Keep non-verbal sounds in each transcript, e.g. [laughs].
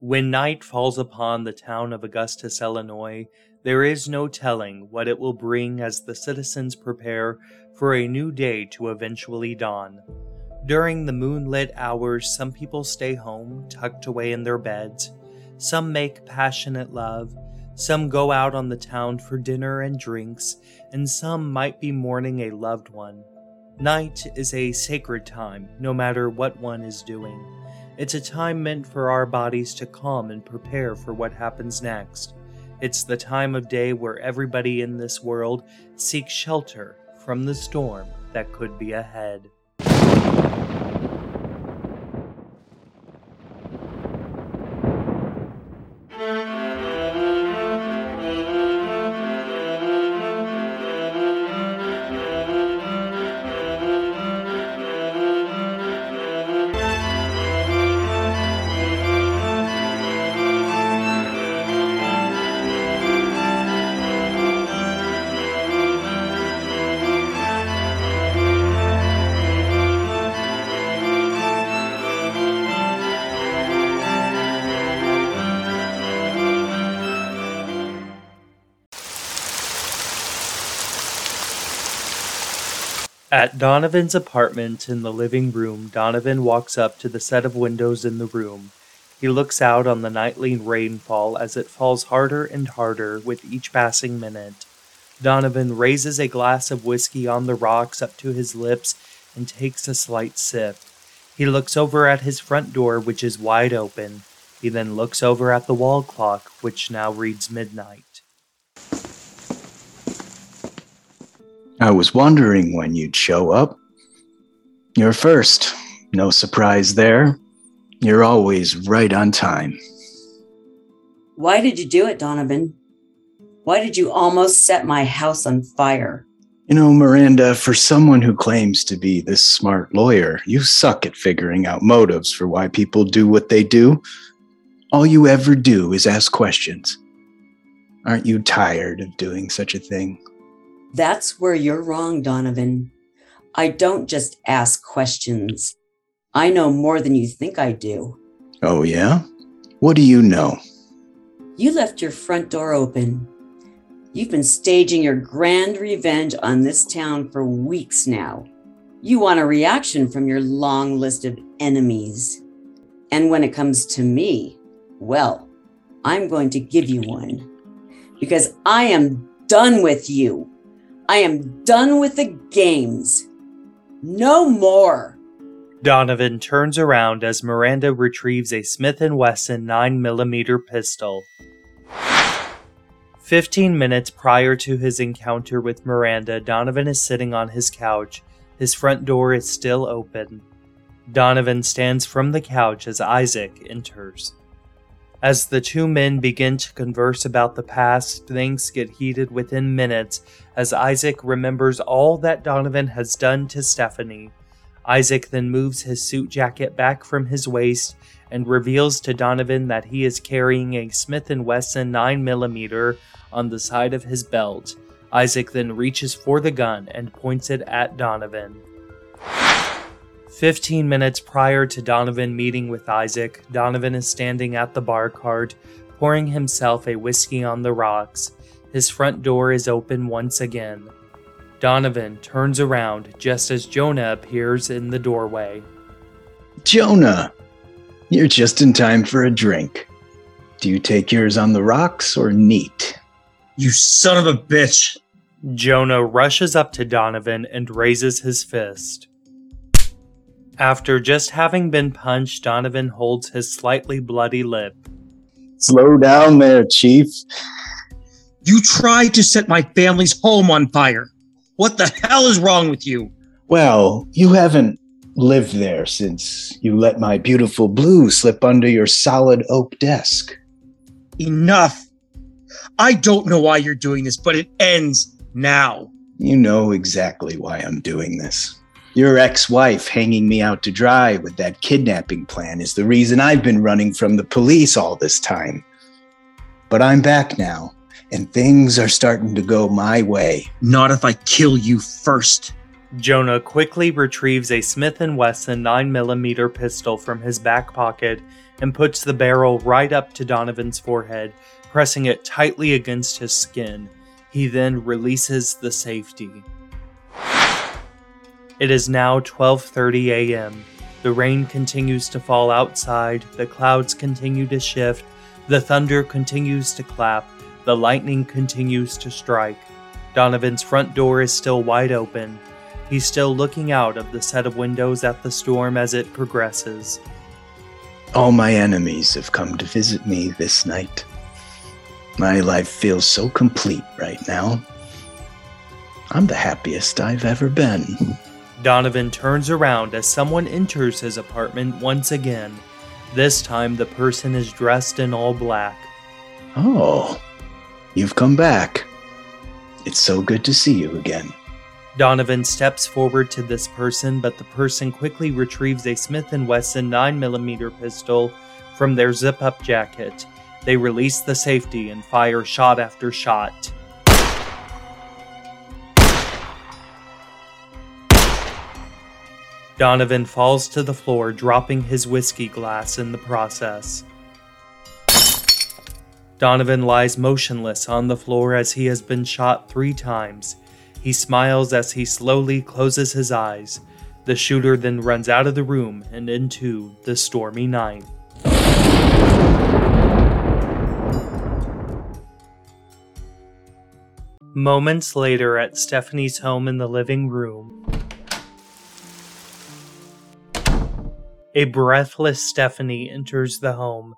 When night falls upon the town of Augustus, Illinois, there is no telling what it will bring as the citizens prepare for a new day to eventually dawn. During the moonlit hours, some people stay home, tucked away in their beds. Some make passionate love. Some go out on the town for dinner and drinks, and some might be mourning a loved one. Night is a sacred time, no matter what one is doing. It's a time meant for our bodies to calm and prepare for what happens next. It's the time of day where everybody in this world seeks shelter from the storm that could be ahead. Donovan's apartment in the living room, Donovan walks up to the set of windows in the room. He looks out on the nightly rainfall as it falls harder and harder with each passing minute. Donovan raises a glass of whiskey on the rocks up to his lips and takes a slight sip. He looks over at his front door, which is wide open. He then looks over at the wall clock, which now reads midnight. I was wondering when you'd show up. You're first. No surprise there. You're always right on time. Why did you do it, Donovan? Why did you almost set my house on fire? You know, Miranda, for someone who claims to be this smart lawyer, you suck at figuring out motives for why people do what they do. All you ever do is ask questions. Aren't you tired of doing such a thing? That's where you're wrong, Donovan. I don't just ask questions. I know more than you think I do. Oh, yeah? What do you know? You left your front door open. You've been staging your grand revenge on this town for weeks now. You want a reaction from your long list of enemies. And when it comes to me, well, I'm going to give you one. Because I am done with you. I am done with the games. No more. Donovan turns around as Miranda retrieves a Smith & Wesson 9mm pistol. 15 minutes prior to his encounter with Miranda, Donovan is sitting on his couch. His front door is still open. Donovan stands from the couch as Isaac enters. As the two men begin to converse about the past, things get heated within minutes as Isaac remembers all that Donovan has done to Stephanie. Isaac then moves his suit jacket back from his waist and reveals to Donovan that he is carrying a Smith & Wesson 9mm on the side of his belt. Isaac then reaches for the gun and points it at Donovan. 15 minutes prior to Donovan meeting with Isaac, Donovan is standing at the bar cart, pouring himself a whiskey on the rocks. His front door is open once again. Donovan turns around just as Jonah appears in the doorway. Jonah, you're just in time for a drink. Do you take yours on the rocks or neat? You son of a bitch! Jonah rushes up to Donovan and raises his fist. After just having been punched, Donovan holds his slightly bloody lip. Slow down there, Chief. You tried to set my family's home on fire. What the hell is wrong with you? Well, you haven't lived there since you let my beautiful blue slip under your solid oak desk. Enough. I don't know why you're doing this, but it ends now. You know exactly why I'm doing this. Your ex wife hanging me out to dry with that kidnapping plan is the reason I've been running from the police all this time. But I'm back now, and things are starting to go my way. Not if I kill you first. Jonah quickly retrieves a Smith & Wesson 9mm pistol from his back pocket and puts the barrel right up to Donovan's forehead, pressing it tightly against his skin. He then releases the safety. It is now 12:30 a.m. The rain continues to fall outside, the clouds continue to shift, the thunder continues to clap, the lightning continues to strike. Donovan's front door is still wide open. He's still looking out of the set of windows at the storm as it progresses. All my enemies have come to visit me this night. My life feels so complete right now. I'm the happiest I've ever been. Donovan turns around as someone enters his apartment once again. This time, the person is dressed in all black. Oh, you've come back. It's so good to see you again. Donovan steps forward to this person, but the person quickly retrieves a Smith & Wesson 9mm pistol from their zip-up jacket. They release the safety and fire shot after shot. Donovan falls to the floor, dropping his whiskey glass in the process. Donovan lies motionless on the floor as he has been shot three times. He smiles as he slowly closes his eyes. The shooter then runs out of the room and into the stormy night. Moments later, at Stephanie's home in the living room, a breathless Stephanie enters the home.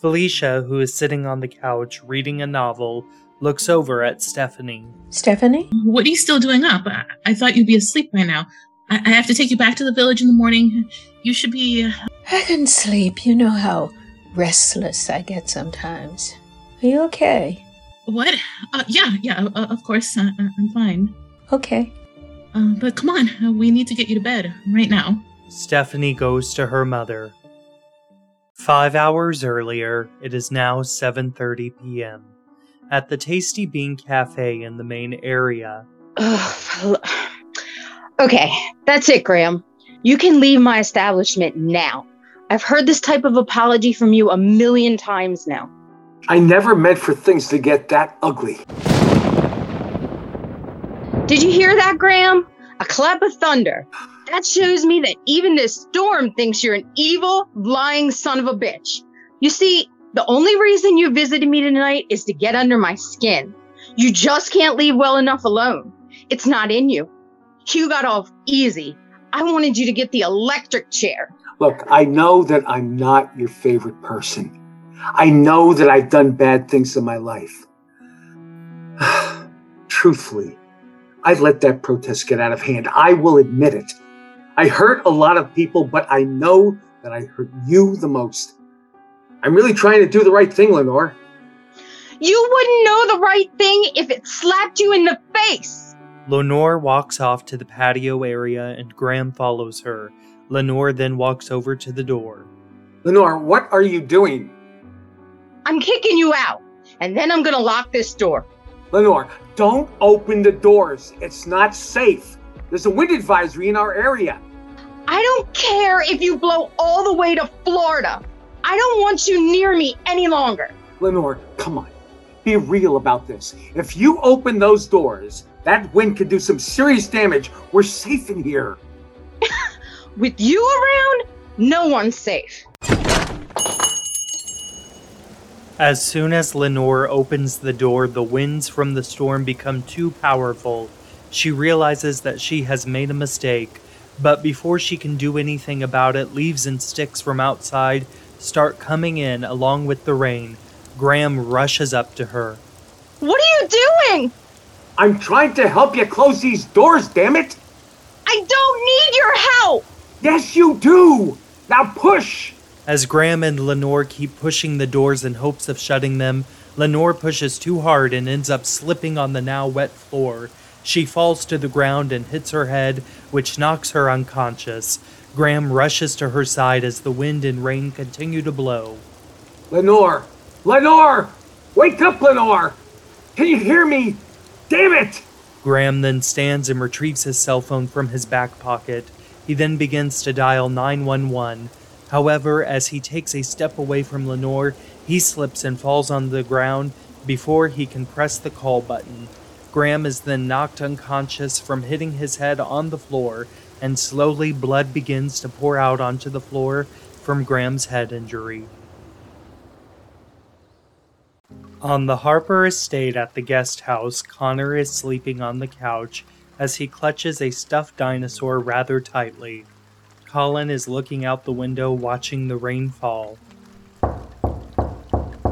Felicia, who is sitting on the couch reading a novel, looks over at Stephanie. Stephanie? What are you still doing up? I, I thought you'd be asleep by now. I, I have to take you back to the village in the morning. You should be. Uh, I can sleep. You know how restless I get sometimes. Are you okay? what? Uh, yeah, yeah, uh, of course. Uh, uh, I'm fine. Okay. Uh, but come on, uh, we need to get you to bed right now. Stephanie goes to her mother. Five hours earlier, it is now 7:30 p.m. At the Tasty Bean Cafe in the main area, Ugh. [sighs] okay, that's it, Graham. You can leave my establishment now. I've heard this type of apology from you a million times now. I never meant for things to get that ugly. Did you hear that, Graham? A clap of thunder. That shows me that even this storm thinks you're an evil, lying son of a bitch. You see, the only reason you visited me tonight is to get under my skin. You just can't leave well enough alone. It's not in you. You got off easy. I wanted you to get the electric chair. Look, I know that I'm not your favorite person. I know that I've done bad things in my life. [sighs] Truthfully, I let that protest get out of hand. I will admit it. I hurt a lot of people, but I know that I hurt you the most. I'm really trying to do the right thing, Lenore. You wouldn't know the right thing if it slapped you in the face. Lenore walks off to the patio area and Graham follows her. Lenore then walks over to the door. Lenore, what are you doing? I'm kicking you out, and then I'm gonna lock this door. Lenore, don't open the doors. It's not safe. There's a wind advisory in our area. I don't care if you blow all the way to Florida. I don't want you near me any longer. Lenore, come on. Be real about this. If you open those doors, that wind could do some serious damage. We're safe in here. [laughs] With you around, no one's safe. As soon as Lenore opens the door, the winds from the storm become too powerful. She realizes that she has made a mistake, but before she can do anything about it, leaves and sticks from outside start coming in along with the rain. Graham rushes up to her. What are you doing? I'm trying to help you close these doors, damn it! I don't need your help. Yes, you do! Now push! As Graham and Lenore keep pushing the doors in hopes of shutting them, Lenore pushes too hard and ends up slipping on the now wet floor. She falls to the ground and hits her head, which knocks her unconscious. Graham rushes to her side as the wind and rain continue to blow. Lenore! Lenore! Wake up, Lenore! Can you hear me? Damn it! Graham then stands and retrieves his cell phone from his back pocket. He then begins to dial 911. However, as he takes a step away from Lenore, he slips and falls on the ground before he can press the call button. Graham is then knocked unconscious from hitting his head on the floor, and slowly blood begins to pour out onto the floor from Graham's head injury. On the Harper estate at the guest house, Connor is sleeping on the couch as he clutches a stuffed dinosaur rather tightly. Colin is looking out the window watching the rain fall.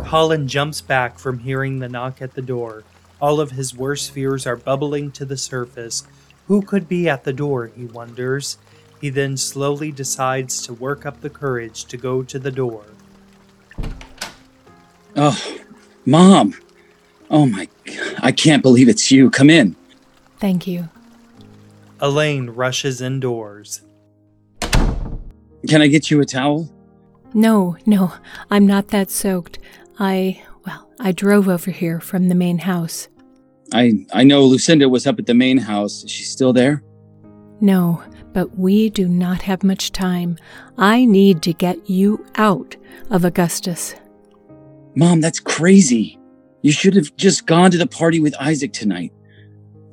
Colin jumps back from hearing the knock at the door. All of his worst fears are bubbling to the surface. Who could be at the door, he wonders. He then slowly decides to work up the courage to go to the door. Oh, Mom. Oh my, I can't believe it's you. Come in. Thank you. Elaine rushes indoors. Can I get you a towel? No, no, I'm not that soaked. I, well, I drove over here from the main house. I I know Lucinda was up at the main house. Is she still there? No, but we do not have much time. I need to get you out of Augustus. Mom, that's crazy. You should have just gone to the party with Isaac tonight.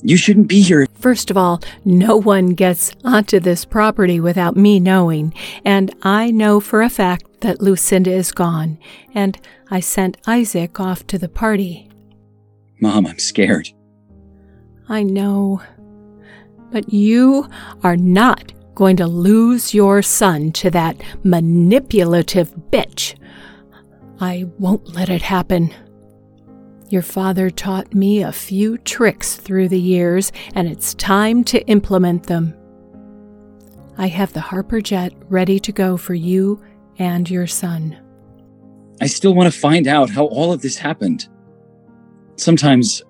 You shouldn't be here. First of all, no one gets onto this property without me knowing, and I know for a fact that Lucinda is gone, and I sent Isaac off to the party. Mom, I'm scared. I know. But you are not going to lose your son to that manipulative bitch. I won't let it happen. Your father taught me a few tricks through the years, and it's time to implement them. I have the Harper jet ready to go for you and your son. I still want to find out how all of this happened. Sometimes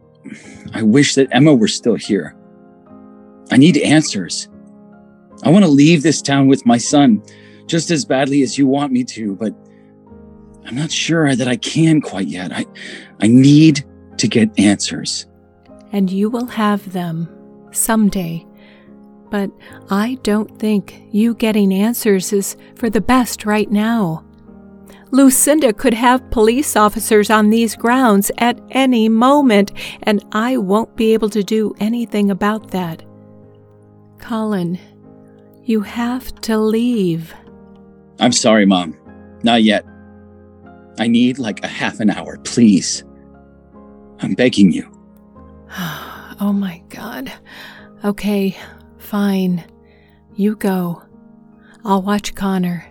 I wish that Emma were still here. I need answers. I want to leave this town with my son just as badly as you want me to, but I'm not sure that I can quite yet. I, I need to get answers. And you will have them someday. But I don't think you getting answers is for the best right now. Lucinda could have police officers on these grounds at any moment, and I won't be able to do anything about that. Colin, you have to leave. I'm sorry, Mom. Not yet. I need like a half an hour, please. I'm begging you. [sighs] oh my god. Okay, fine. You go. I'll watch Connor.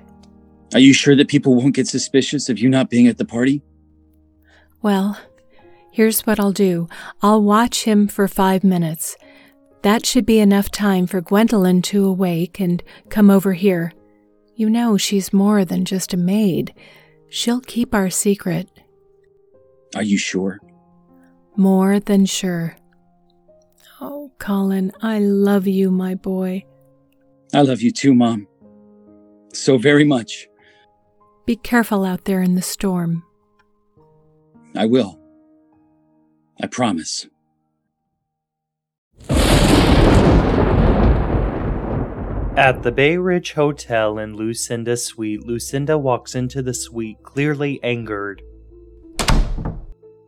Are you sure that people won't get suspicious of you not being at the party? Well, here's what I'll do I'll watch him for five minutes. That should be enough time for Gwendolyn to awake and come over here. You know, she's more than just a maid. She'll keep our secret. Are you sure? More than sure. Oh, Colin, I love you, my boy. I love you too, Mom. So very much. Be careful out there in the storm. I will. I promise. At the Bay Ridge Hotel in Lucinda's suite, Lucinda walks into the suite clearly angered.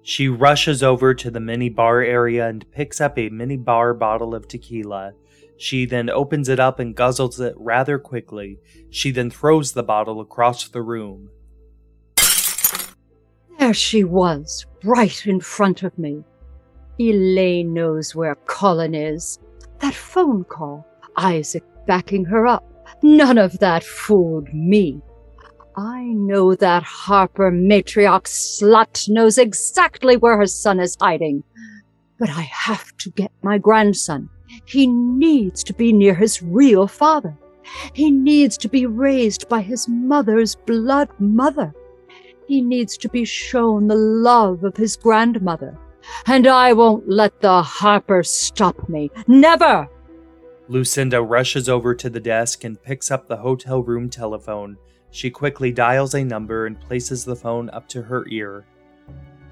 She rushes over to the mini bar area and picks up a mini bar bottle of tequila. She then opens it up and guzzles it rather quickly. She then throws the bottle across the room. There she was, right in front of me. Elaine knows where Colin is. That phone call, Isaac backing her up. None of that fooled me. I know that Harper matriarch slut knows exactly where her son is hiding. But I have to get my grandson. He needs to be near his real father. He needs to be raised by his mother's blood mother. He needs to be shown the love of his grandmother. And I won't let the Harper stop me. Never! Lucinda rushes over to the desk and picks up the hotel room telephone. She quickly dials a number and places the phone up to her ear.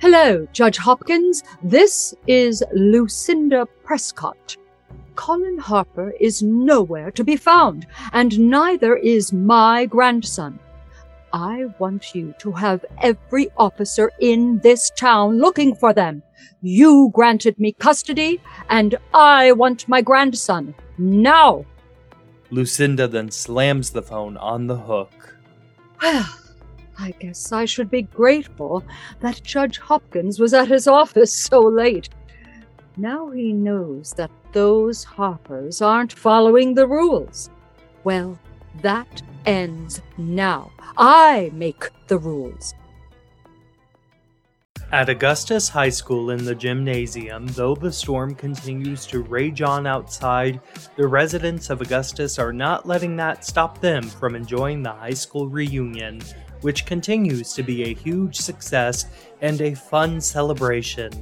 Hello, Judge Hopkins. This is Lucinda Prescott. Colin Harper is nowhere to be found, and neither is my grandson. I want you to have every officer in this town looking for them. You granted me custody, and I want my grandson. Now! Lucinda then slams the phone on the hook. Well, I guess I should be grateful that Judge Hopkins was at his office so late. Now he knows that those Harpers aren't following the rules. Well, that ends now. I make the rules. At Augustus High School in the gymnasium, though the storm continues to rage on outside, the residents of Augustus are not letting that stop them from enjoying the high school reunion, which continues to be a huge success and a fun celebration.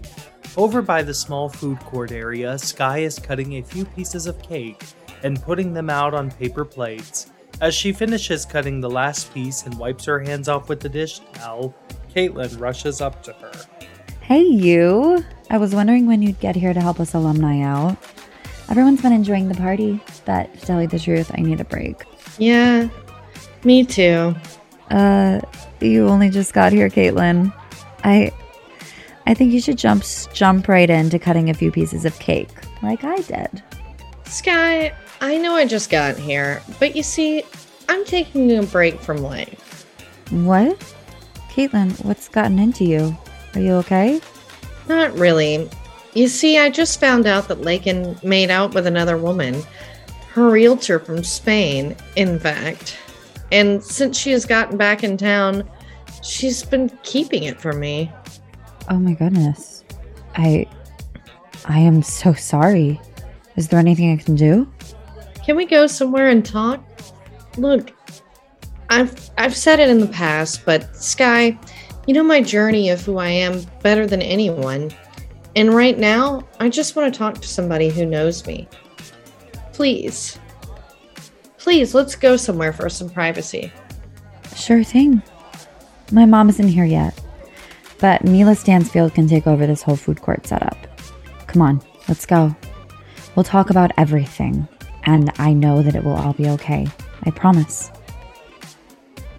Over by the small food court area, Sky is cutting a few pieces of cake and putting them out on paper plates. As she finishes cutting the last piece and wipes her hands off with the dish towel, Caitlin rushes up to her. Hey, you. I was wondering when you'd get here to help us alumni out. Everyone's been enjoying the party, but to tell you the truth, I need a break. Yeah, me too. Uh, you only just got here, Caitlin. I I think you should jump jump right into cutting a few pieces of cake, like I did. Sky, I know I just got here, but you see, I'm taking a break from life. What? Caitlin, what's gotten into you? Are you okay? Not really. You see, I just found out that Lakin made out with another woman, her realtor from Spain, in fact. And since she has gotten back in town, she's been keeping it from me. Oh my goodness. I I am so sorry. Is there anything I can do? Can we go somewhere and talk? Look, I've I've said it in the past, but Sky, you know my journey of who I am better than anyone. And right now, I just want to talk to somebody who knows me. Please. Please, let's go somewhere for some privacy. Sure thing. My mom isn't here yet, but Mila Stansfield can take over this whole food court setup. Come on, let's go. We'll talk about everything, and I know that it will all be okay. I promise.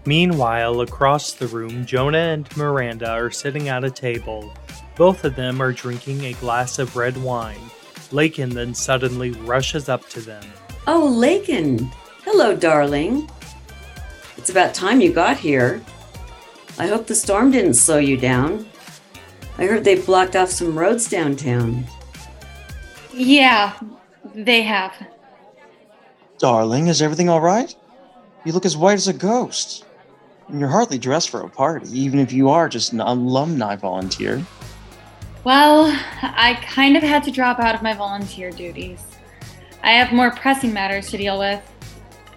Meanwhile, across the room, Jonah and Miranda are sitting at a table. Both of them are drinking a glass of red wine. Lakin then suddenly rushes up to them. Oh, Lakin! Hello, darling. It's about time you got here. I hope the storm didn't slow you down. I heard they blocked off some roads downtown. Yeah, they have. Darling, is everything all right? You look as white as a ghost. And you're hardly dressed for a party, even if you are just an alumni volunteer. Well, I kind of had to drop out of my volunteer duties. I have more pressing matters to deal with.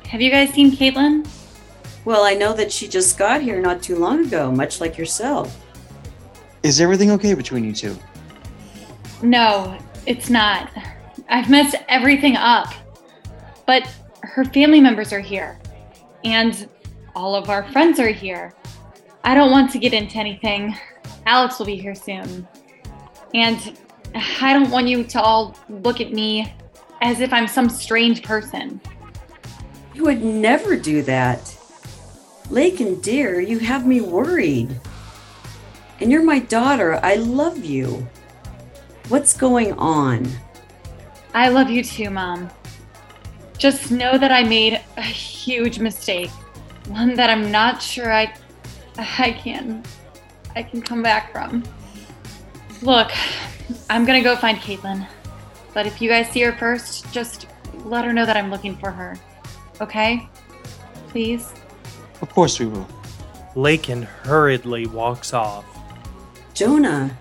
Have you guys seen Caitlin? Well, I know that she just got here not too long ago, much like yourself. Is everything okay between you two? No, it's not. I've messed everything up. But her family members are here. And all of our friends are here. I don't want to get into anything. Alex will be here soon. And I don't want you to all look at me as if I'm some strange person. You would never do that. Lakin dear, you have me worried. And you're my daughter. I love you. What's going on? I love you too, Mom. Just know that I made a huge mistake. One that I'm not sure I I can I can come back from. Look, I'm gonna go find Caitlin. But if you guys see her first, just let her know that I'm looking for her. Okay? Please? Of course we will. Lakin hurriedly walks off. Jonah,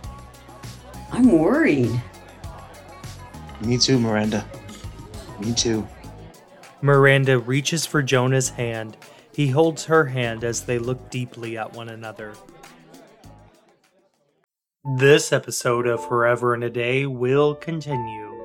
I'm worried. Me too, Miranda. Me too. Miranda reaches for Jonah's hand. He holds her hand as they look deeply at one another. This episode of Forever and a Day will continue.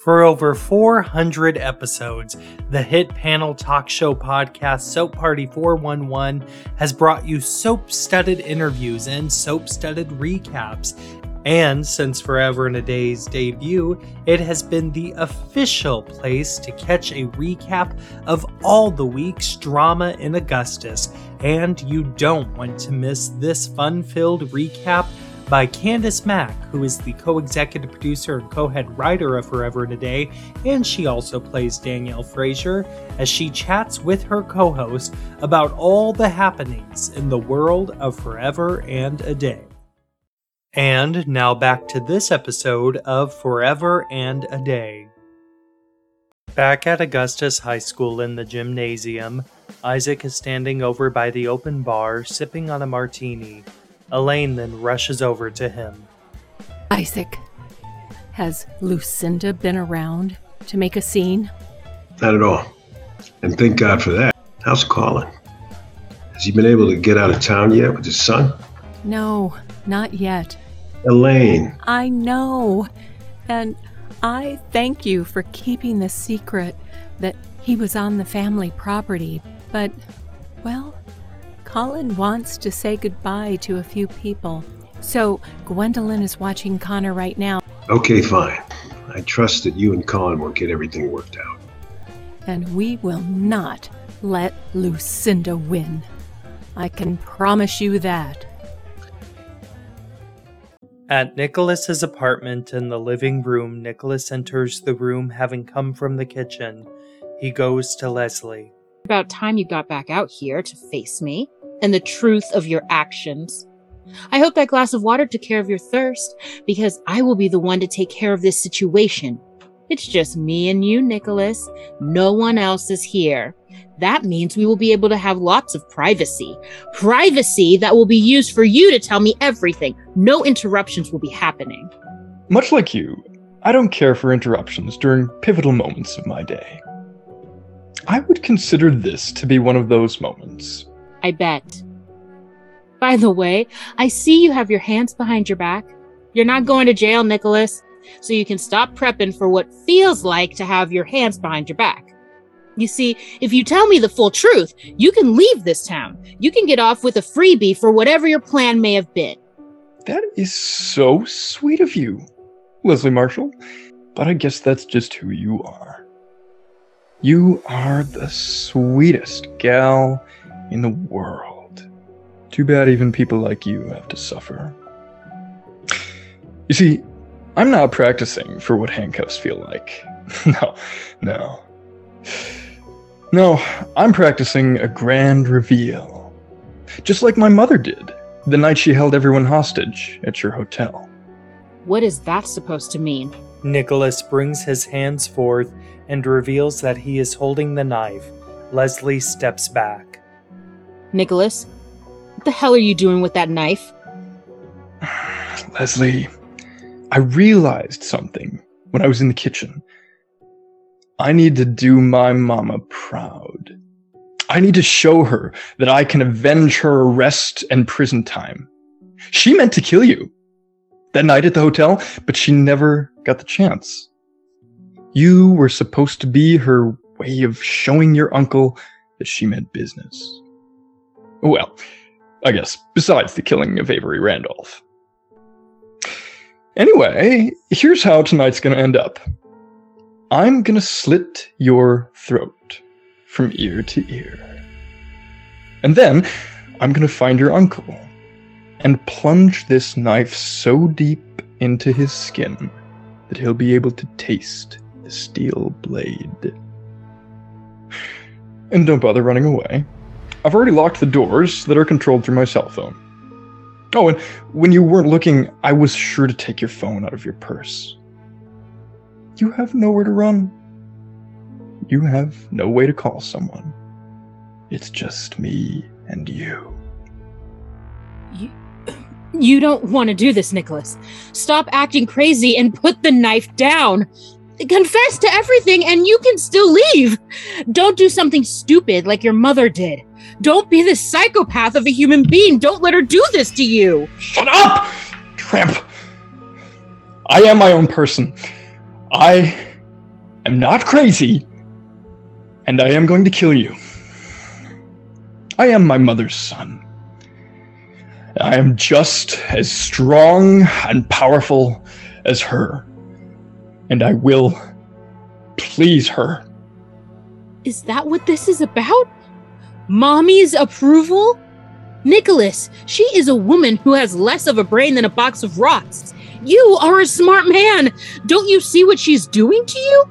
For over 400 episodes, the hit panel talk show podcast Soap Party 411 has brought you soap studded interviews and soap studded recaps. And since Forever and a Day's debut, it has been the official place to catch a recap of all the week's drama in Augustus. And you don't want to miss this fun filled recap by Candice Mack, who is the co executive producer and co head writer of Forever and a Day, and she also plays Danielle Frazier as she chats with her co host about all the happenings in the world of Forever and a Day. And now back to this episode of Forever and a Day. Back at Augustus High School in the gymnasium, Isaac is standing over by the open bar sipping on a martini. Elaine then rushes over to him. Isaac, has Lucinda been around to make a scene? Not at all. And thank God for that. How's Colin? Has he been able to get out of town yet with his son? No, not yet. Elaine. I know. And I thank you for keeping the secret that he was on the family property. But, well, Colin wants to say goodbye to a few people. So Gwendolyn is watching Connor right now. Okay, fine. I trust that you and Colin will get everything worked out. And we will not let Lucinda win. I can promise you that. At Nicholas's apartment in the living room, Nicholas enters the room having come from the kitchen. He goes to Leslie. About time you got back out here to face me and the truth of your actions. I hope that glass of water took care of your thirst, because I will be the one to take care of this situation. It's just me and you, Nicholas. No one else is here. That means we will be able to have lots of privacy. Privacy that will be used for you to tell me everything. No interruptions will be happening. Much like you, I don't care for interruptions during pivotal moments of my day. I would consider this to be one of those moments. I bet. By the way, I see you have your hands behind your back. You're not going to jail, Nicholas, so you can stop prepping for what feels like to have your hands behind your back. You see, if you tell me the full truth, you can leave this town. You can get off with a freebie for whatever your plan may have been. That is so sweet of you, Leslie Marshall. But I guess that's just who you are. You are the sweetest gal in the world. Too bad even people like you have to suffer. You see, I'm not practicing for what handcuffs feel like. [laughs] no, no. No, I'm practicing a grand reveal. Just like my mother did the night she held everyone hostage at your hotel. What is that supposed to mean? Nicholas brings his hands forth and reveals that he is holding the knife. Leslie steps back. Nicholas, what the hell are you doing with that knife? [sighs] Leslie, I realized something when I was in the kitchen. I need to do my mama proud. I need to show her that I can avenge her arrest and prison time. She meant to kill you that night at the hotel, but she never got the chance. You were supposed to be her way of showing your uncle that she meant business. Well, I guess, besides the killing of Avery Randolph. Anyway, here's how tonight's gonna end up I'm gonna slit your throat from ear to ear. And then I'm gonna find your uncle and plunge this knife so deep into his skin that he'll be able to taste the steel blade. And don't bother running away. I've already locked the doors that are controlled through my cell phone. Oh, and when you weren't looking, I was sure to take your phone out of your purse. You have nowhere to run. You have no way to call someone. It's just me and you. You, [clears throat] you don't want to do this, Nicholas. Stop acting crazy and put the knife down. Confess to everything and you can still leave. Don't do something stupid like your mother did. Don't be this psychopath of a human being. Don't let her do this to you. Shut up! Tramp! I am my own person. I am not crazy, and I am going to kill you. I am my mother's son. I am just as strong and powerful as her, and I will please her. Is that what this is about? Mommy's approval? Nicholas, she is a woman who has less of a brain than a box of rocks. You are a smart man. Don't you see what she's doing to you?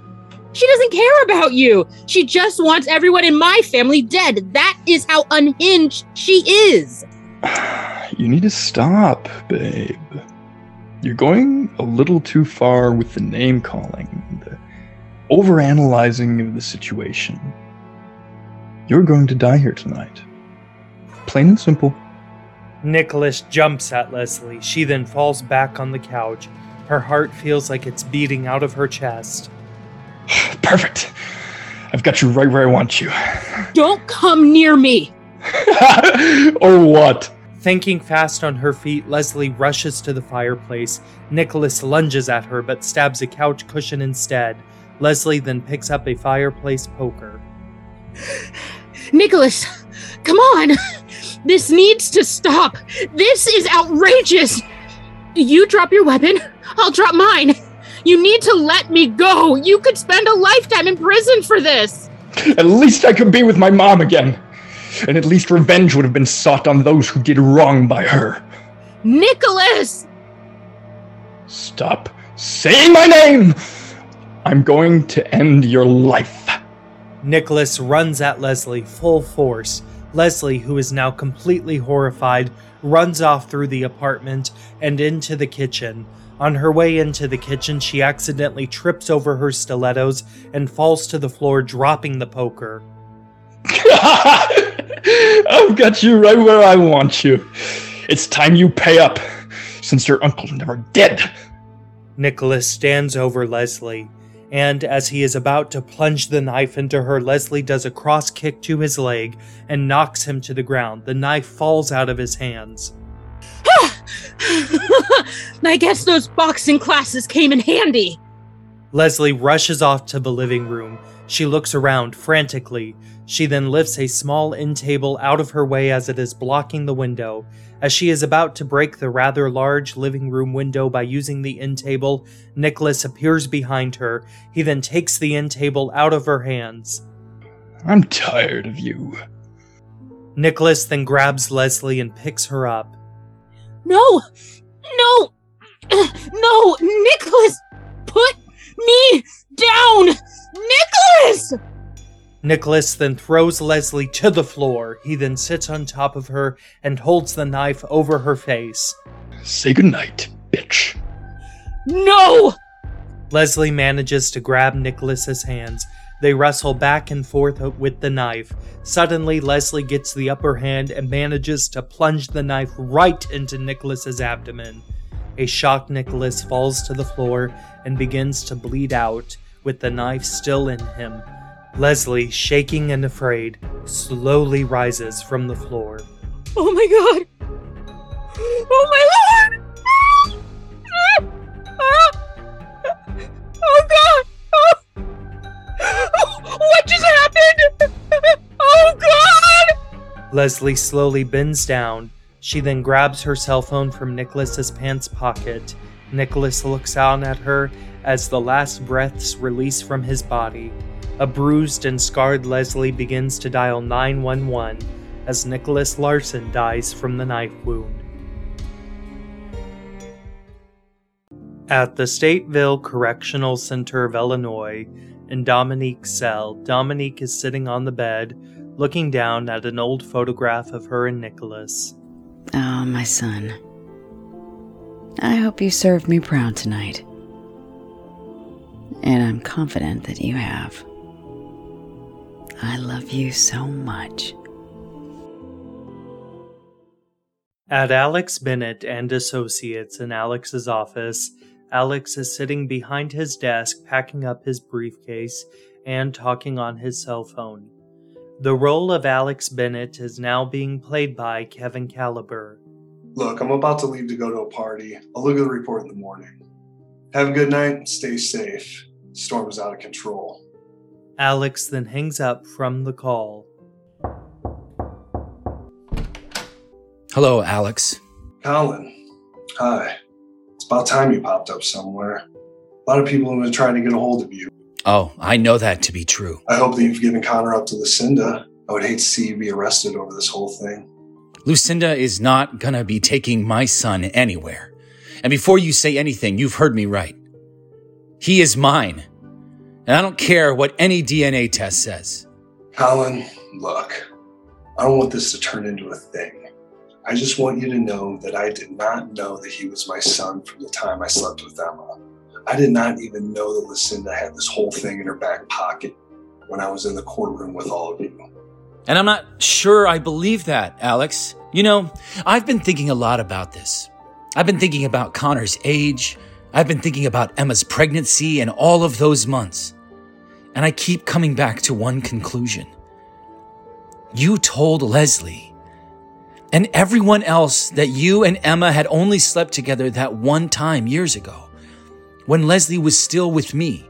She doesn't care about you. She just wants everyone in my family dead. That is how unhinged she is. [sighs] You need to stop, babe. You're going a little too far with the name calling, the overanalyzing of the situation. You're going to die here tonight. Plain and simple. Nicholas jumps at Leslie. She then falls back on the couch. Her heart feels like it's beating out of her chest. [sighs] Perfect. I've got you right where I want you. Don't come near me. [laughs] or what? Thinking fast on her feet, Leslie rushes to the fireplace. Nicholas lunges at her but stabs a couch cushion instead. Leslie then picks up a fireplace poker. Nicholas, come on. This needs to stop. This is outrageous. You drop your weapon, I'll drop mine. You need to let me go. You could spend a lifetime in prison for this. At least I could be with my mom again. And at least revenge would have been sought on those who did wrong by her. Nicholas! Stop saying my name! I'm going to end your life. Nicholas runs at Leslie full force. Leslie, who is now completely horrified, runs off through the apartment and into the kitchen. On her way into the kitchen, she accidentally trips over her stilettos and falls to the floor, dropping the poker. [laughs] I've got you right where I want you. It's time you pay up, since your uncle's never dead. Nicholas stands over Leslie, and as he is about to plunge the knife into her, Leslie does a cross kick to his leg and knocks him to the ground. The knife falls out of his hands. [laughs] I guess those boxing classes came in handy. Leslie rushes off to the living room. She looks around frantically. She then lifts a small end table out of her way as it is blocking the window. As she is about to break the rather large living room window by using the end table, Nicholas appears behind her. He then takes the end table out of her hands. I'm tired of you. Nicholas then grabs Leslie and picks her up. No! No! [clears throat] No! Nicholas! Put me down! Nicholas! Nicholas then throws Leslie to the floor. He then sits on top of her and holds the knife over her face. Say goodnight, bitch. No! Leslie manages to grab Nicholas's hands. They wrestle back and forth with the knife. Suddenly, Leslie gets the upper hand and manages to plunge the knife right into Nicholas's abdomen. A shocked Nicholas falls to the floor and begins to bleed out, with the knife still in him. Leslie, shaking and afraid, slowly rises from the floor. Oh my god! Oh my lord! Ah. Oh god! Oh. What just happened? Oh god! Leslie slowly bends down. She then grabs her cell phone from Nicholas's pants pocket. Nicholas looks down at her as the last breaths release from his body. A bruised and scarred Leslie begins to dial 911 as Nicholas Larson dies from the knife wound. At the Stateville Correctional Center of Illinois, in Dominique's cell, Dominique is sitting on the bed, looking down at an old photograph of her and Nicholas. Oh, my son. I hope you served me proud tonight. And I'm confident that you have. I love you so much. At Alex Bennett and Associates in Alex's office, Alex is sitting behind his desk packing up his briefcase and talking on his cell phone. The role of Alex Bennett is now being played by Kevin Caliber. Look, I'm about to leave to go to a party. I'll look at the report in the morning. Have a good night. Stay safe. Storm is out of control. Alex then hangs up from the call. Hello, Alex. Colin, hi. It's about time you popped up somewhere. A lot of people have been trying to get a hold of you. Oh, I know that to be true. I hope that you've given Connor up to Lucinda. I would hate to see you be arrested over this whole thing. Lucinda is not gonna be taking my son anywhere. And before you say anything, you've heard me right. He is mine. And I don't care what any DNA test says. Colin, look, I don't want this to turn into a thing. I just want you to know that I did not know that he was my son from the time I slept with Emma. I did not even know that Lucinda had this whole thing in her back pocket when I was in the courtroom with all of you. And I'm not sure I believe that, Alex. You know, I've been thinking a lot about this. I've been thinking about Connor's age. I've been thinking about Emma's pregnancy and all of those months. And I keep coming back to one conclusion. You told Leslie and everyone else that you and Emma had only slept together that one time years ago, when Leslie was still with me.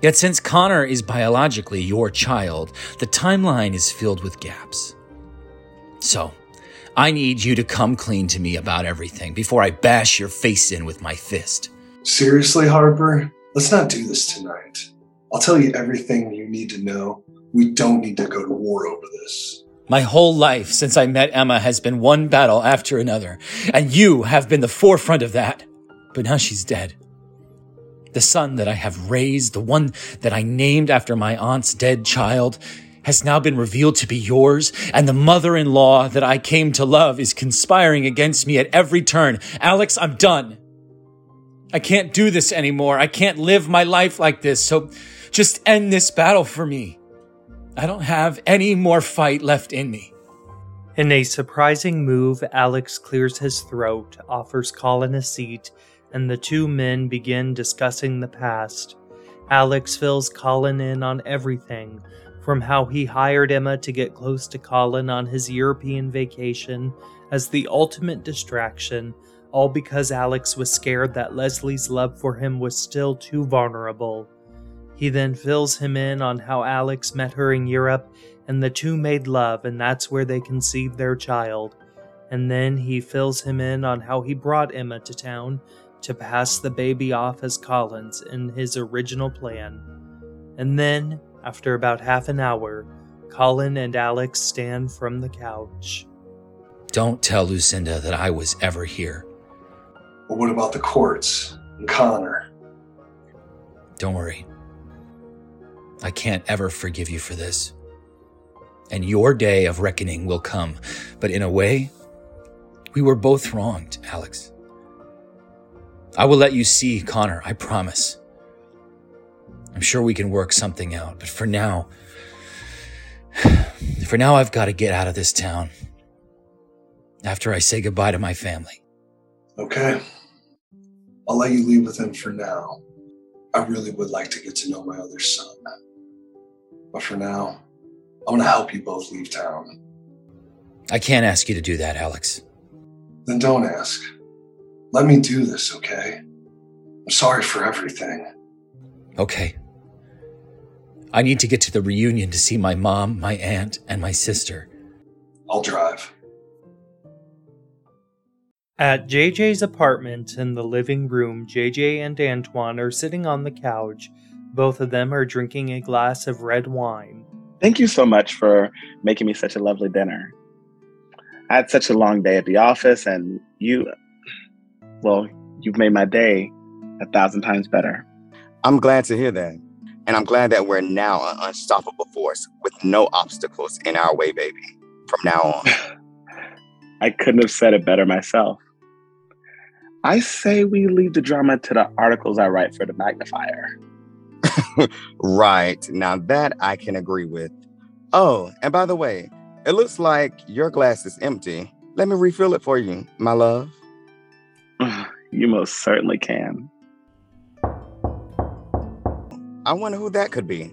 Yet since Connor is biologically your child, the timeline is filled with gaps. So, I need you to come clean to me about everything before I bash your face in with my fist. Seriously, Harper? Let's not do this tonight. I'll tell you everything you need to know. We don't need to go to war over this. My whole life since I met Emma has been one battle after another, and you have been the forefront of that. But now she's dead. The son that I have raised, the one that I named after my aunt's dead child, has now been revealed to be yours, and the mother in law that I came to love is conspiring against me at every turn. Alex, I'm done. I can't do this anymore. I can't live my life like this, so just end this battle for me. I don't have any more fight left in me. In a surprising move, Alex clears his throat, offers Colin a seat, and the two men begin discussing the past. Alex fills Colin in on everything from how he hired Emma to get close to Colin on his European vacation as the ultimate distraction, all because Alex was scared that Leslie's love for him was still too vulnerable. He then fills him in on how Alex met her in Europe and the two made love, and that's where they conceived their child. And then he fills him in on how he brought Emma to town to pass the baby off as Colin's in his original plan. And then, after about half an hour, Colin and Alex stand from the couch. Don't tell Lucinda that I was ever here. But what about the courts and Connor? Don't worry. I can't ever forgive you for this. And your day of reckoning will come. But in a way, we were both wronged, Alex. I will let you see Connor, I promise. I'm sure we can work something out, but for now, [sighs] for now, I've got to get out of this town. After I say goodbye to my family. Okay. I'll let you leave with him for now. I really would like to get to know my other son. But for now, I'm going to help you both leave town. I can't ask you to do that, Alex. Then don't ask. Let me do this, okay? I'm sorry for everything. Okay. I need to get to the reunion to see my mom, my aunt, and my sister. I'll drive. At JJ's apartment in the living room, JJ and Antoine are sitting on the couch. Both of them are drinking a glass of red wine. Thank you so much for making me such a lovely dinner. I had such a long day at the office, and you, well, you've made my day a thousand times better. I'm glad to hear that. And I'm glad that we're now an unstoppable force with no obstacles in our way, baby. From now on. [laughs] I couldn't have said it better myself. I say we leave the drama to the articles I write for the magnifier. [laughs] right. Now that I can agree with. Oh, and by the way, it looks like your glass is empty. Let me refill it for you, my love. [sighs] You most certainly can. I wonder who that could be.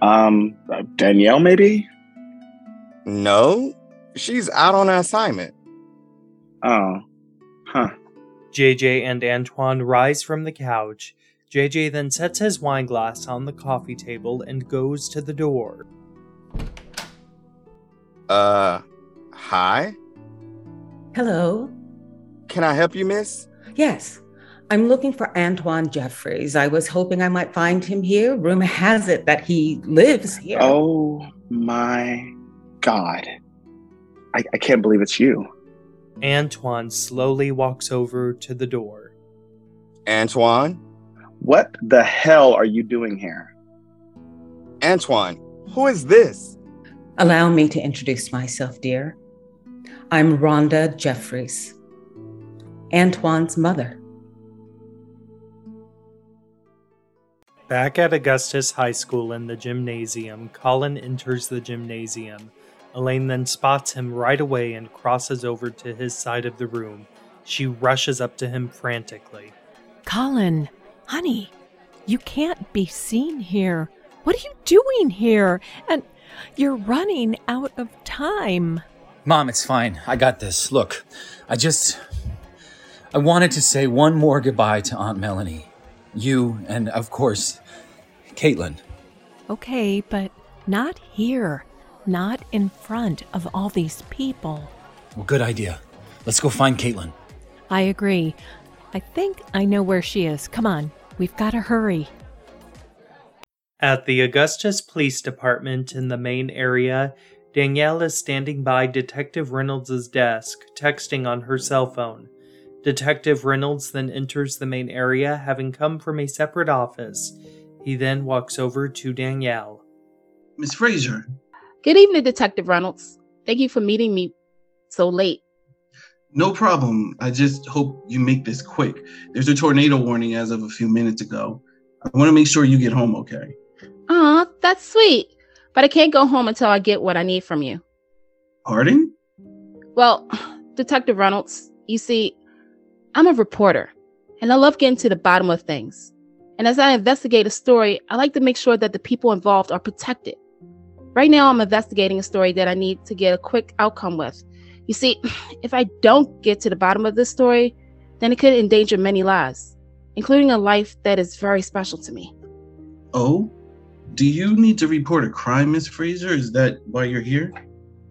Um, uh, Danielle, maybe? No, she's out on an assignment. Oh, huh. JJ and Antoine rise from the couch. JJ then sets his wine glass on the coffee table and goes to the door. Uh, hi? Hello. Can I help you, miss? Yes. I'm looking for Antoine Jeffries. I was hoping I might find him here. Rumor has it that he lives here. Oh my god. I, I can't believe it's you. Antoine slowly walks over to the door. Antoine? What the hell are you doing here? Antoine, who is this? Allow me to introduce myself, dear. I'm Rhonda Jeffries, Antoine's mother. Back at Augustus High School in the gymnasium, Colin enters the gymnasium. Elaine then spots him right away and crosses over to his side of the room. She rushes up to him frantically. Colin, honey, you can't be seen here. What are you doing here? And you're running out of time. Mom, it's fine. I got this. Look, I just. I wanted to say one more goodbye to Aunt Melanie. You, and of course, Caitlin. Okay, but not here. Not in front of all these people. Well, good idea. Let's go find Caitlin. I agree. I think I know where she is. Come on, we've got to hurry. At the Augustus Police Department in the main area, Danielle is standing by Detective Reynolds' desk, texting on her cell phone. Detective Reynolds then enters the main area, having come from a separate office. He then walks over to Danielle. Miss Frazier. Good evening, Detective Reynolds. Thank you for meeting me so late. No problem. I just hope you make this quick. There's a tornado warning as of a few minutes ago. I want to make sure you get home okay. Aw, that's sweet. But I can't go home until I get what I need from you. Pardon? Well, Detective Reynolds, you see, I'm a reporter, and I love getting to the bottom of things. And as I investigate a story, I like to make sure that the people involved are protected. Right now, I'm investigating a story that I need to get a quick outcome with. You see, [sighs] if I don't get to the bottom of this story, then it could endanger many lives, including a life that is very special to me. Oh? Do you need to report a crime, Miss Frazier? Is that why you're here?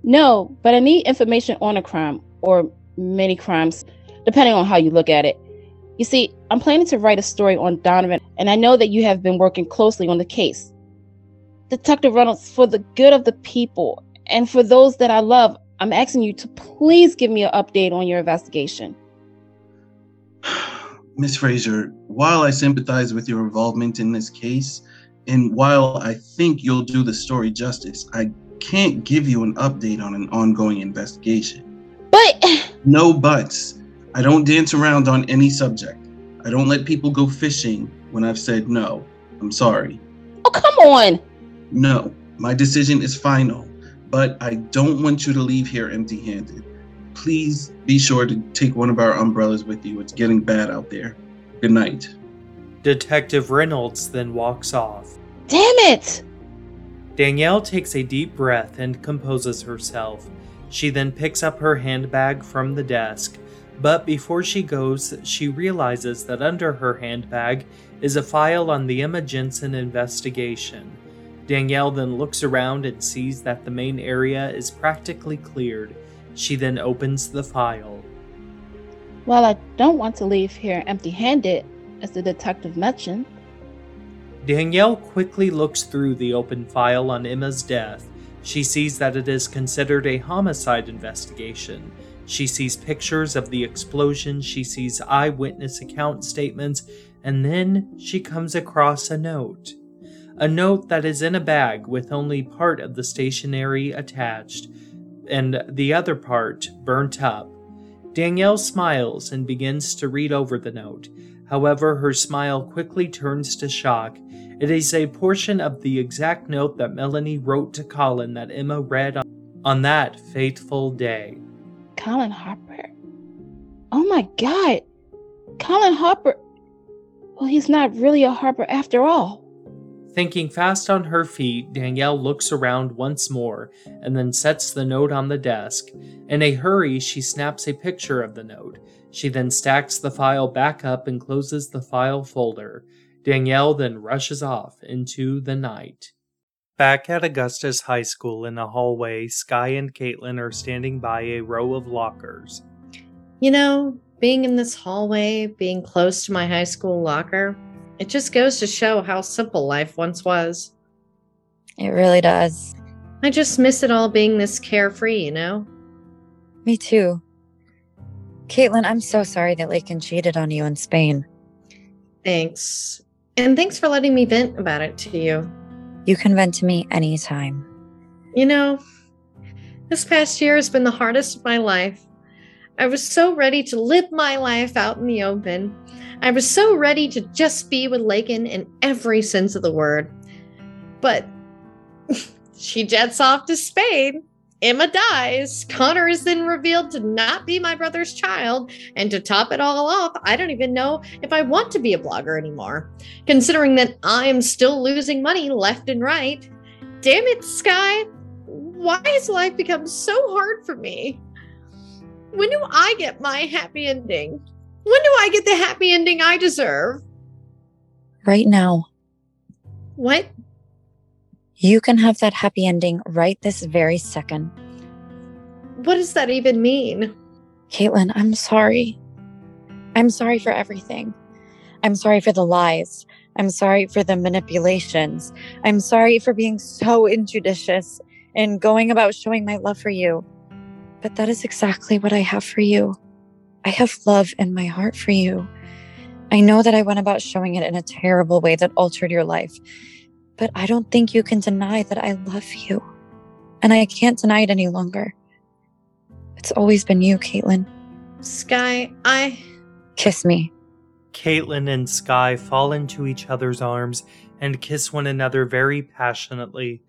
No, but I need information on a crime or many crimes, depending on how you look at it. You see, I'm planning to write a story on Donovan, and I know that you have been working closely on the case. Detective Reynolds, for the good of the people and for those that I love, I'm asking you to please give me an update on your investigation. [sighs] Miss Frazier, while I sympathize with your involvement in this case, and while I think you'll do the story justice, I can't give you an update on an ongoing investigation. But [sighs] no buts. I don't dance around on any subject. I don't let people go fishing when I've said no. I'm sorry. Oh, come on. No, my decision is final, but I don't want you to leave here empty handed. Please be sure to take one of our umbrellas with you. It's getting bad out there. Good night. Detective Reynolds then walks off. Damn it! Danielle takes a deep breath and composes herself. She then picks up her handbag from the desk, but before she goes, she realizes that under her handbag is a file on the Emma Jensen investigation. Danielle then looks around and sees that the main area is practically cleared. She then opens the file. Well, I don't want to leave here empty handed, as the detective mentioned. Danielle quickly looks through the open file on Emma's death. She sees that it is considered a homicide investigation. She sees pictures of the explosion, she sees eyewitness account statements, and then she comes across a note. A note that is in a bag with only part of the stationery attached, and the other part burnt up. Danielle smiles and begins to read over the note. However, her smile quickly turns to shock. It is a portion of the exact note that Melanie wrote to Colin that Emma read on, that fateful day. Colin Harper? Oh my god! Colin Harper. Well, he's not really a Harper after all. Thinking fast on her feet, Danielle looks around once more and then sets the note on the desk. In a hurry, she snaps a picture of the note. She then stacks the file back up and closes the file folder. Danielle then rushes off into the night. Back at Augustus High School in the hallway, Sky and Caitlin are standing by a row of lockers. You know, being in this hallway, being close to my high school locker, it just goes to show how simple life once was. It really does. I just miss it all being this carefree, you know? Me too. Caitlin, I'm so sorry that Lakin cheated on you in Spain. Thanks. And thanks for letting me vent about it to you. You can vent to me anytime. You know, this past year has been the hardest of my life. I was so ready to live my life out in the open. I was so ready to just be with Lakin in every sense of the word. But [laughs] she jets off to Spain. Emma dies. Connor is then revealed to not be my brother's child. And to top it all off, I don't even know if I want to be a blogger anymore, considering that I am still losing money left and right. Damn it, Sky. Why has life become so hard for me? When do I get my happy ending? When do I get the happy ending I deserve? Right now. What? You can have that happy ending right this very second. What does that even mean? Caitlin, I'm sorry. I'm sorry for everything. I'm sorry for the lies. I'm sorry for the manipulations. I'm sorry for being so injudicious and going about showing my love for you. But that is exactly what I have for you. I have love in my heart for you. I know that I went about showing it in a terrible way that altered your life, but I don't think you can deny that I love you. And I can't deny it any longer. It's always been you, Caitlin. Sky, I. Kiss me. Caitlin and Sky fall into each other's arms and kiss one another very passionately,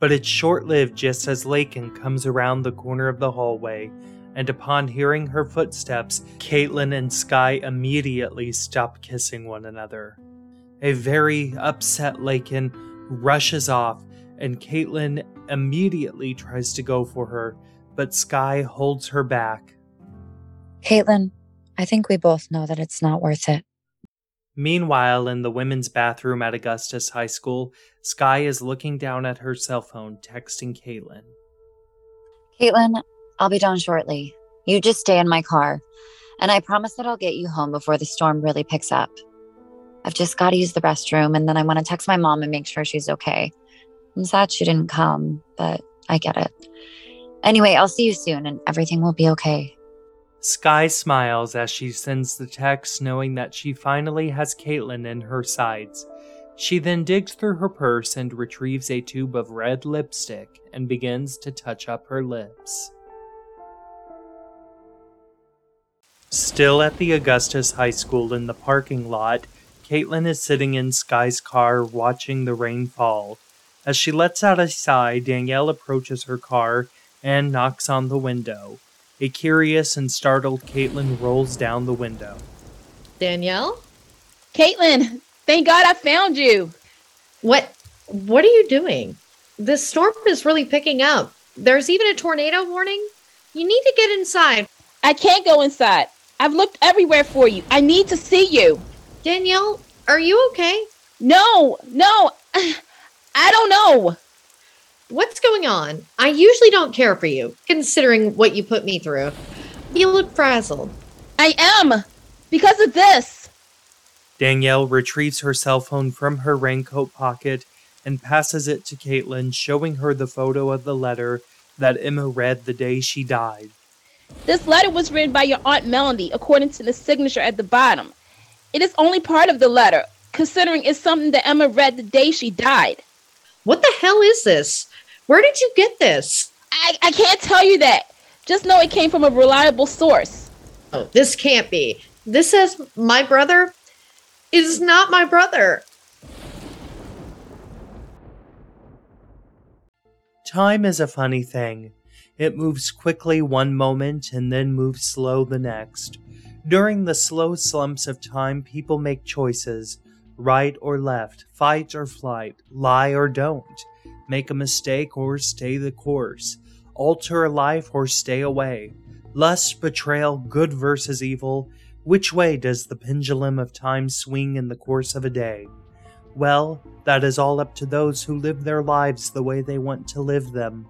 but it's short lived just as Lakin comes around the corner of the hallway, and upon hearing her footsteps, Caitlin and Sky immediately stop kissing one another. A very upset Lakin rushes off, and Caitlin immediately tries to go for her, but Sky holds her back. Caitlin, I think we both know that it's not worth it. Meanwhile, in the women's bathroom at Augustus High School, Sky is looking down at her cell phone, texting Caitlin. Caitlin, I'll be down shortly. You just stay in my car, and I promise that I'll get you home before the storm really picks up. I've just got to use the restroom, and then I want to text my mom and make sure she's okay. I'm sad she didn't come, but I get it. Anyway, I'll see you soon, and everything will be okay. Sky smiles as she sends the text, knowing that she finally has Caitlin in her sights. She then digs through her purse and retrieves a tube of red lipstick and begins to touch up her lips. Still at the Augustus High School in the parking lot, Caitlin is sitting in Sky's car watching the rain fall. As she lets out a sigh, Danielle approaches her car and knocks on the window. A curious and startled Caitlin rolls down the window. Danielle? Caitlin, thank God I found you. What what are you doing? The storm is really picking up. There's even a tornado warning. You need to get inside. I can't go inside. I've looked everywhere for you. I need to see you. Danielle, are you okay? No, no. [sighs] I don't know. What's going on? I usually don't care for you, considering what you put me through. You look frazzled. I am. Because of this. Danielle retrieves her cell phone from her raincoat pocket and passes it to Caitlin, showing her the photo of the letter that Emma read the day she died. This letter was written by your Aunt Melanie, according to the signature at the bottom. It is only part of the letter, considering it's something that Emma read the day she died. What the hell is this? Where did you get this? I, I can't tell you that. Just know it came from a reliable source. Oh, this can't be. This says my brother is not my brother. Time is a funny thing. It moves quickly one moment and then moves slow the next. During the slow slumps of time, people make choices right or left, fight or flight, lie or don't, make a mistake or stay the course, alter a life or stay away, lust, betrayal, good versus evil. Which way does the pendulum of time swing in the course of a day? Well, that is all up to those who live their lives the way they want to live them.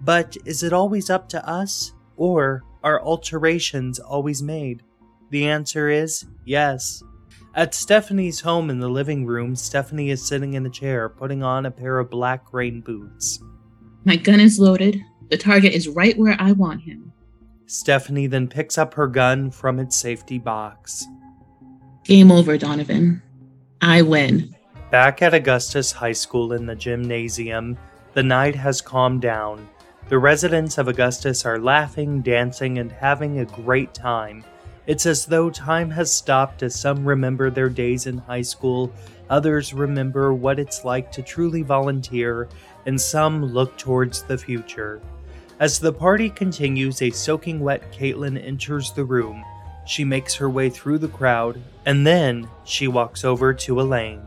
But is it always up to us? Or are alterations always made? The answer is yes. At Stephanie's home in the living room, Stephanie is sitting in a chair putting on a pair of black rain boots. My gun is loaded. The target is right where I want him. Stephanie then picks up her gun from its safety box. Game over, Donovan. I win. Back at Augustus High School in the gymnasium, the night has calmed down. The residents of Augustus are laughing, dancing, and having a great time. It's as though time has stopped as some remember their days in high school, others remember what it's like to truly volunteer, and some look towards the future. As the party continues, a soaking wet Caitlin enters the room. She makes her way through the crowd, and then she walks over to Elaine.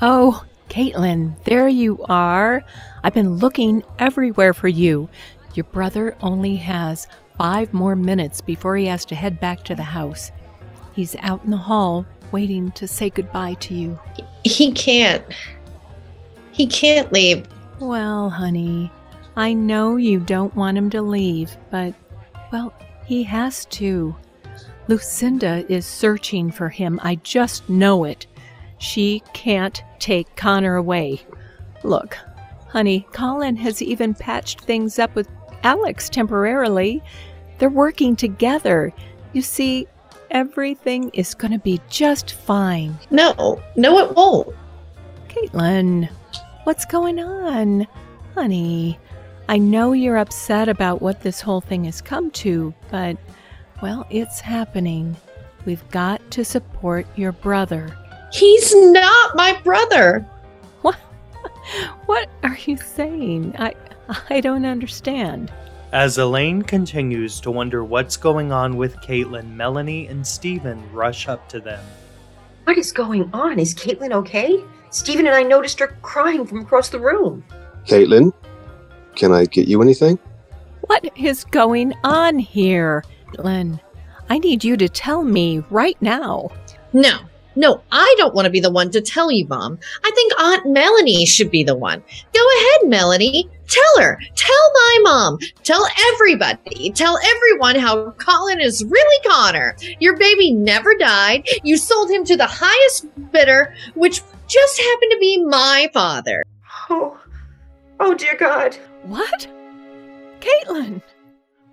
Oh, Caitlin, there you are. I've been looking everywhere for you. Your brother only has five more minutes before he has to head back to the house. He's out in the hall waiting to say goodbye to you. He can't. He can't leave. Well, honey, I know you don't want him to leave, but, well, he has to. Lucinda is searching for him. I just know it. She can't take Connor away. Look, honey, Colin has even patched things up with Alex temporarily. They're working together. You see, everything is going to be just fine. No, no, it won't. Caitlin, what's going on? Honey, I know you're upset about what this whole thing has come to, but, well, it's happening. We've got to support your brother. He's not my brother. What? [laughs] What are you saying? I I don't understand. As Elaine continues to wonder what's going on with Caitlin, Melanie and Stephen rush up to them. What is going on? Is Caitlin okay? Stephen and I noticed her crying from across the room. Caitlin, can I get you anything? What is going on here? Caitlin, I need you to tell me right now. No, no, I don't want to be the one to tell you, Mom. I think Aunt Melanie should be the one. Go ahead, Melanie. Tell her. Tell my mom. Tell everybody. Tell everyone how Colin is really Connor. Your baby never died. You sold him to the highest bidder, which just happened to be my father. Oh, oh dear God. What? Caitlin,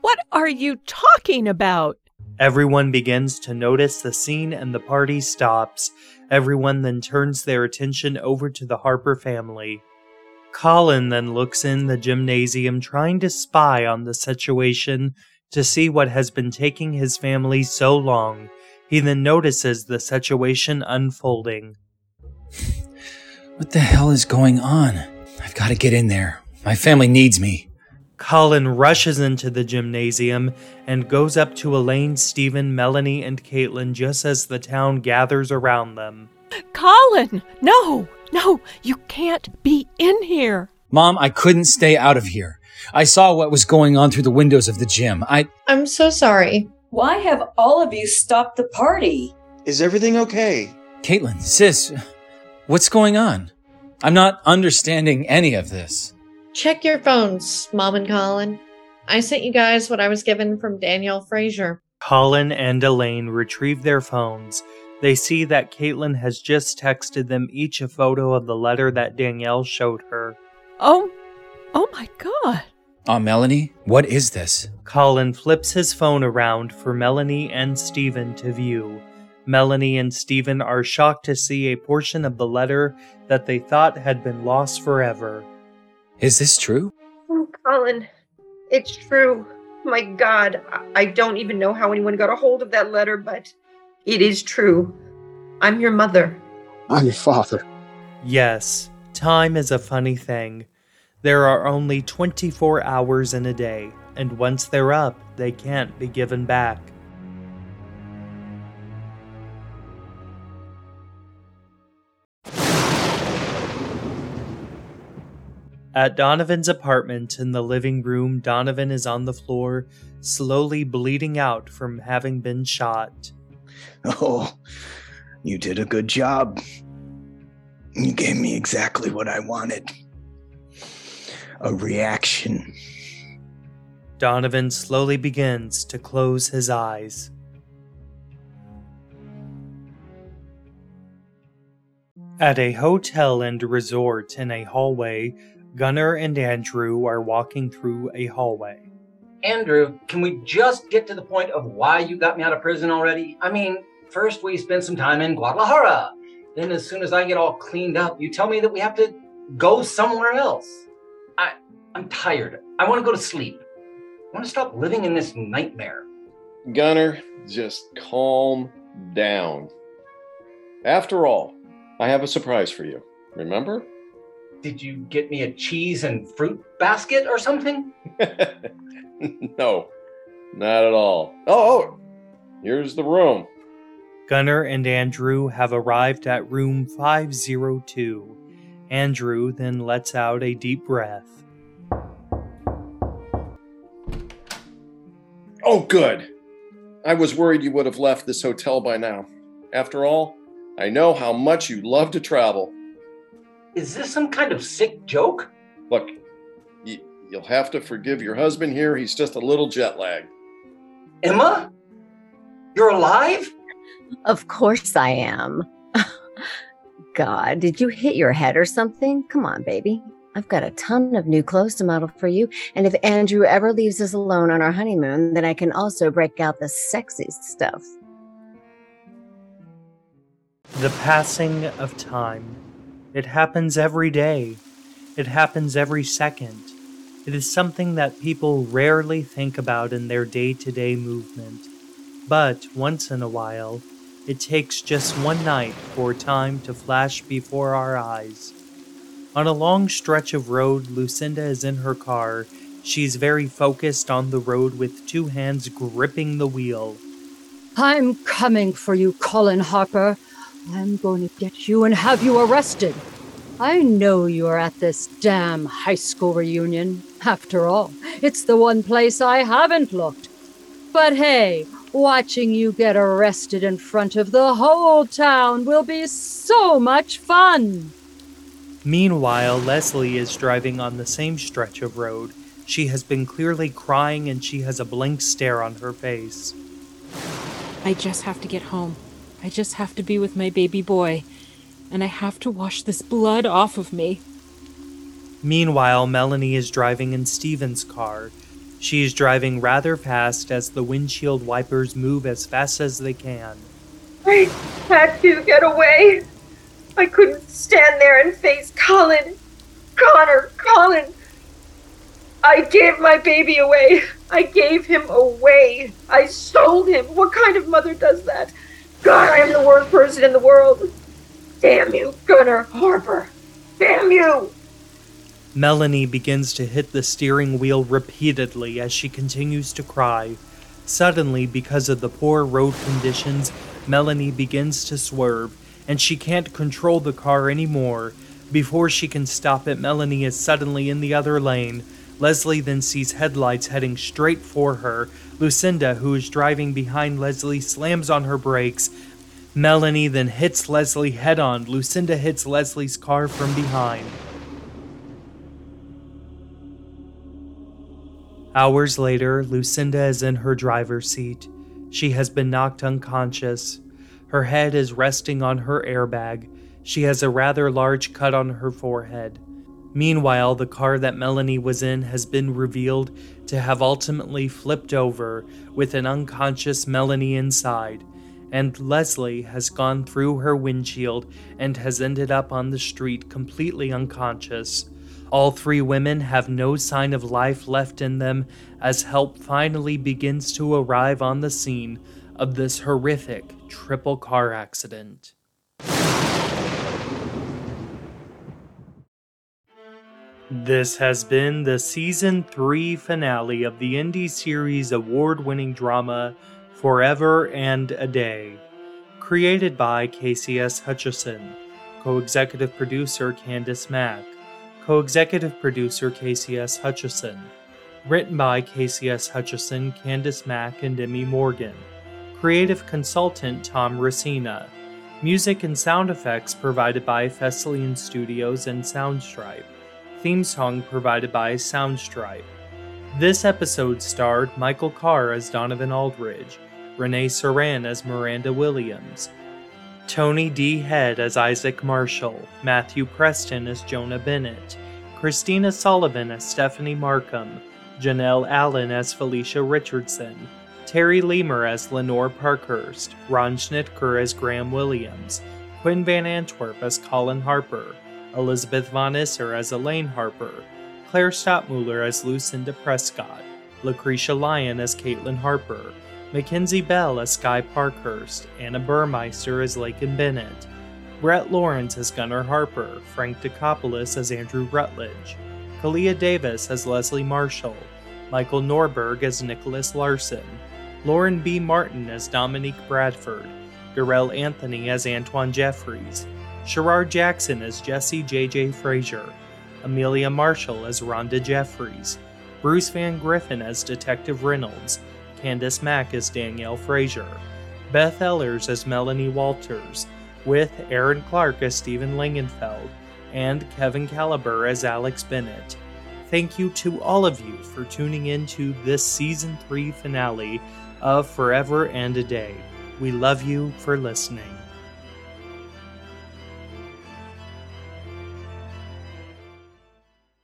what are you talking about? Everyone begins to notice the scene and the party stops. Everyone then turns their attention over to the Harper family. Colin then looks in the gymnasium trying to spy on the situation to see what has been taking his family so long. He then notices the situation unfolding. What the hell is going on? I've got to get in there. My family needs me. Colin rushes into the gymnasium and goes up to Elaine, Stephen, Melanie, and Caitlin just as the town gathers around them. Colin, no, no, you can't be in here. Mom, I couldn't stay out of here. I saw what was going on through the windows of the gym. I. I'm so sorry. Why have all of you stopped the party? Is everything okay? Caitlin, sis, what's going on? I'm not understanding any of this. Check your phones, Mom and Colin. I sent you guys what I was given from Danielle Frazier. Colin and Elaine retrieve their phones. They see that Caitlin has just texted them each a photo of the letter that Danielle showed her. Oh, oh my God. Aunt Melanie, what is this? Colin flips his phone around for Melanie and Stephen to view. Melanie and Stephen are shocked to see a portion of the letter that they thought had been lost forever. Is this true? Oh, Colin, it's true. My God, I- I don't even know how anyone got a hold of that letter, but it is true. I'm your mother. I'm your father. Yes, time is a funny thing. There are only 24 hours in a day, and once they're up, they can't be given back. At Donovan's apartment in the living room, Donovan is on the floor, slowly bleeding out from having been shot. Oh, you did a good job. You gave me exactly what I wanted a reaction. Donovan slowly begins to close his eyes. At a hotel and resort in a hallway, Gunnar and Andrew are walking through a hallway. Andrew, can we just get to the point of why you got me out of prison already? I mean, first we spent some time in Guadalajara. Then, as soon as I get all cleaned up, you tell me that we have to go somewhere else. I, I'm tired. I want to go to sleep. I want to stop living in this nightmare. Gunnar, just calm down. After all, I have a surprise for you. Remember? Did you get me a cheese and fruit basket or something? [laughs] no, not at all. Oh, oh, here's the room. Gunnar and Andrew have arrived at room 502. Andrew then lets out a deep breath. Oh, good. I was worried you would have left this hotel by now. After all, I know how much you love to travel. Is this some kind of sick joke? Look, y- you'll have to forgive your husband here. He's just a little jet lagged. Emma? You're alive? Of course I am. [laughs] God, did you hit your head or something? Come on, baby. I've got a ton of new clothes to model for you. And if Andrew ever leaves us alone on our honeymoon, then I can also break out the sexy stuff. The passing of time. It happens every day. It happens every second. It is something that people rarely think about in their day to day movement. But once in a while, it takes just one night for time to flash before our eyes. On a long stretch of road, Lucinda is in her car. She's very focused on the road with two hands gripping the wheel. I'm coming for you, Colin Harper. I'm going to get you and have you arrested. I know you're at this damn high school reunion. After all, it's the one place I haven't looked. But hey, watching you get arrested in front of the whole town will be so much fun. Meanwhile, Leslie is driving on the same stretch of road. She has been clearly crying and she has a blank stare on her face. I just have to get home. I just have to be with my baby boy. And I have to wash this blood off of me. Meanwhile, Melanie is driving in Stephen's car. She is driving rather fast as the windshield wipers move as fast as they can. I had to get away. I couldn't stand there and face Colin. Connor, Colin. I gave my baby away. I gave him away. I sold him. What kind of mother does that? God, I am the worst person in the world. Damn you, Gunnar Harper. Damn you. Melanie begins to hit the steering wheel repeatedly as she continues to cry. Suddenly, because of the poor road conditions, Melanie begins to swerve, and she can't control the car anymore. Before she can stop it, Melanie is suddenly in the other lane. Leslie then sees headlights heading straight for her. Lucinda, who is driving behind Leslie, slams on her brakes. Melanie then hits Leslie head on. Lucinda hits Leslie's car from behind. Hours later, Lucinda is in her driver's seat. She has been knocked unconscious. Her head is resting on her airbag. She has a rather large cut on her forehead. Meanwhile, the car that Melanie was in has been revealed to have ultimately flipped over with an unconscious Melanie inside, and Leslie has gone through her windshield and has ended up on the street completely unconscious. All three women have no sign of life left in them as help finally begins to arrive on the scene of this horrific triple car accident. This has been the season 3 finale of the indie series award winning drama Forever and a Day. Created by KCS Hutchison, co executive producer Candice Mack, co executive producer KCS Hutchison. Written by KCS Hutchison, Candice Mack, and Emmy Morgan. Creative consultant Tom Racina. Music and sound effects provided by Thessalian Studios and Soundstripe. Theme song provided by Soundstripe. This episode starred Michael Carr as Donovan Aldridge, Renee Saran as Miranda Williams, Tony D. Head as Isaac Marshall, Matthew Preston as Jonah Bennett, Christina Sullivan as Stephanie Markham, Janelle Allen as Felicia Richardson, Terry Lemer as Lenore Parkhurst, Ron Schnitker as Graham Williams, Quinn Van Antwerp as Colin Harper, Elizabeth Von Isser as Elaine Harper, Claire Stopmuller as Lucinda Prescott, Lucretia Lyon as Caitlin Harper, Mackenzie Bell as Sky Parkhurst, Anna Burmeister as Lakin Bennett, Brett Lawrence as Gunnar Harper, Frank Decopoulos as Andrew Rutledge, Kalia Davis as Leslie Marshall, Michael Norberg as Nicholas Larson, Lauren B. Martin as Dominique Bradford, Darrell Anthony as Antoine Jeffries, Sherard Jackson as Jesse J.J. Frazier, Amelia Marshall as Rhonda Jeffries, Bruce Van Griffin as Detective Reynolds, Candace Mack as Danielle Frazier, Beth Ellers as Melanie Walters, with Aaron Clark as Stephen Langenfeld, and Kevin Caliber as Alex Bennett. Thank you to all of you for tuning in to this season 3 finale of Forever and a Day. We love you for listening.